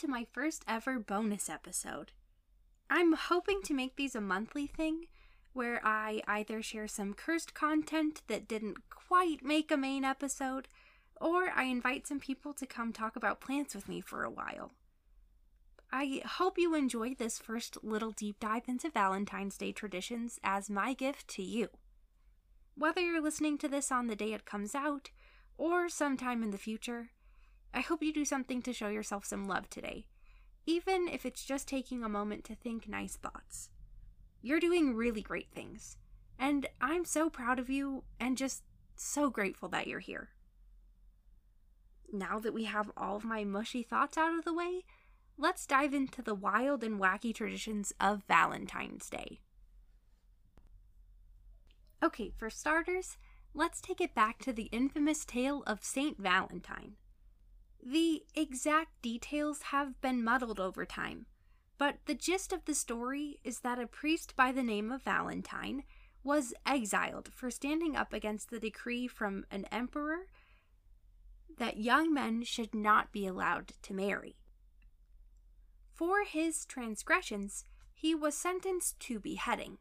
To my first ever bonus episode. I'm hoping to make these a monthly thing where I either share some cursed content that didn't quite make a main episode, or I invite some people to come talk about plants with me for a while. I hope you enjoy this first little deep dive into Valentine's Day traditions as my gift to you. Whether you're listening to this on the day it comes out or sometime in the future, I hope you do something to show yourself some love today, even if it's just taking a moment to think nice thoughts. You're doing really great things, and I'm so proud of you and just so grateful that you're here. Now that we have all of my mushy thoughts out of the way, let's dive into the wild and wacky traditions of Valentine's Day. Okay, for starters, let's take it back to the infamous tale of Saint Valentine. The exact details have been muddled over time, but the gist of the story is that a priest by the name of Valentine was exiled for standing up against the decree from an emperor that young men should not be allowed to marry. For his transgressions, he was sentenced to beheading.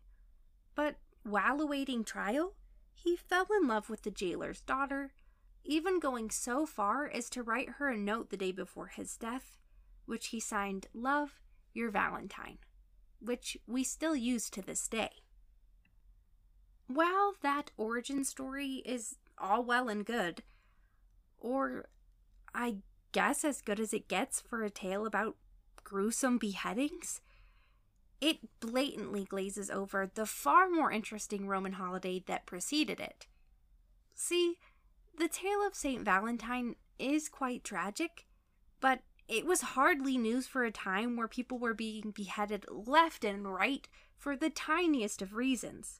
But while awaiting trial, he fell in love with the jailer's daughter, even going so far as to write her a note the day before his death, which he signed Love, Your Valentine, which we still use to this day. While that origin story is all well and good, or I guess as good as it gets for a tale about gruesome beheadings, it blatantly glazes over the far more interesting Roman holiday that preceded it. See, the tale of St. Valentine is quite tragic, but it was hardly news for a time where people were being beheaded left and right for the tiniest of reasons.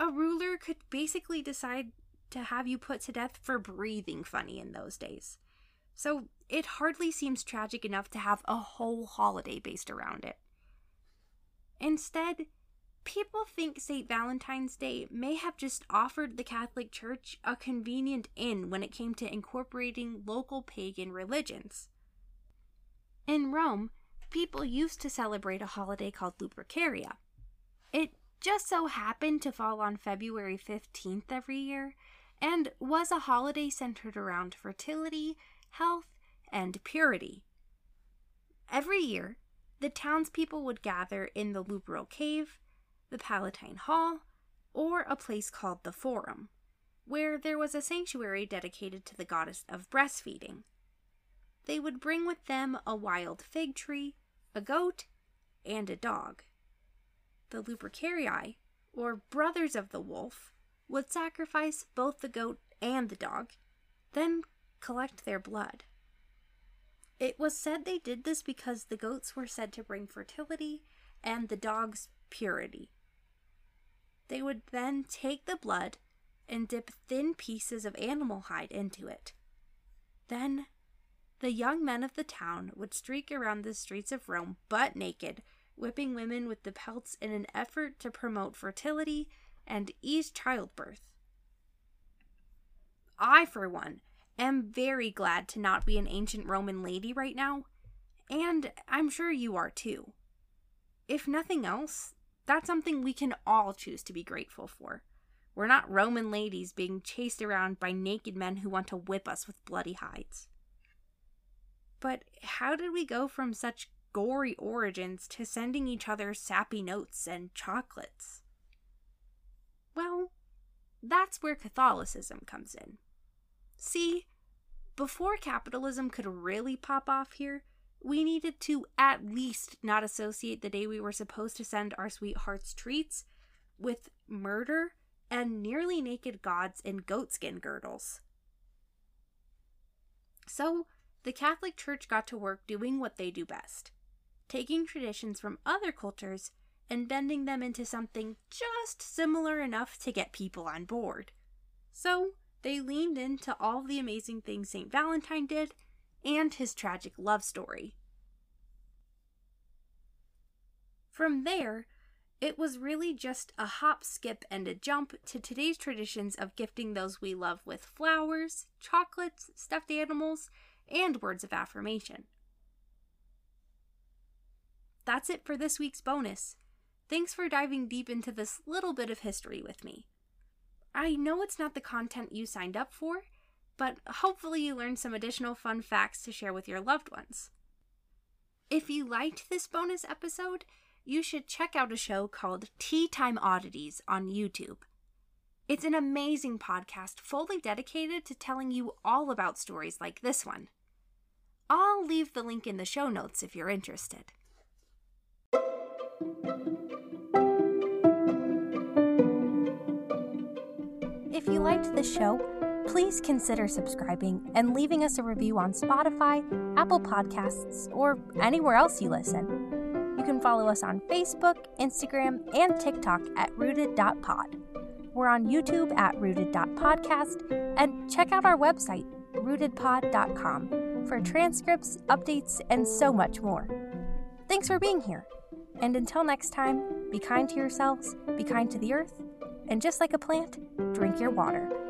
A ruler could basically decide to have you put to death for breathing funny in those days. So it hardly seems tragic enough to have a whole holiday based around it. Instead, people think St. Valentine's Day may have just offered the Catholic Church a convenient in when it came to incorporating local pagan religions. In Rome, people used to celebrate a holiday called Lupercalia. It just so happened to fall on February 15th every year and was a holiday centered around fertility health, and purity. Every year, the townspeople would gather in the Lupercal Cave, the Palatine Hill, or a place called the Forum, where there was a sanctuary dedicated to the goddess of breastfeeding. They would bring with them a wild fig tree, a goat, and a dog. The Lupercarii, or brothers of the wolf, would sacrifice both the goat and the dog, then collect their blood. It was said they did this because the goats were said to bring fertility and the dogs purity. They would then take the blood and dip thin pieces of animal hide into it. Then, the young men of the town would streak around the streets of Rome butt naked, whipping women with the pelts in an effort to promote fertility and ease childbirth. I, for one, am very glad to not be an ancient Roman lady right now, and I'm sure you are too. If nothing else, that's something we can all choose to be grateful for. We're not Roman ladies being chased around by naked men who want to whip us with bloody hides. But how did we go from such gory origins to sending each other sappy notes and chocolates? Well, that's where Catholicism comes in. See, before capitalism could really pop off here, we needed to at least not associate the day we were supposed to send our sweethearts treats with murder and nearly naked gods in goatskin girdles. So, the Catholic Church got to work doing what they do best taking traditions from other cultures and bending them into something just similar enough to get people on board. So, they leaned into all the amazing things St. Valentine did and his tragic love story. From there, it was really just a hop, skip, and a jump to today's traditions of gifting those we love with flowers, chocolates, stuffed animals, and words of affirmation. That's it for this week's bonus. Thanks for diving deep into this little bit of history with me. I know it's not the content you signed up for, but hopefully you learned some additional fun facts to share with your loved ones. If you liked this bonus episode, you should check out a show called Tea Time Oddities on YouTube. It's an amazing podcast fully dedicated to telling you all about stories like this one. I'll leave the link in the show notes if you're interested. If you liked the show, please consider subscribing and leaving us a review on Spotify, Apple Podcasts, or anywhere else you listen. You can follow us on Facebook, Instagram, and TikTok at rooted.pod. We're on YouTube at rooted.podcast, and check out our website, rootedpod.com, for transcripts, updates, and so much more. Thanks for being here. And until next time, be kind to yourselves, be kind to the earth, and just like a plant, drink your water.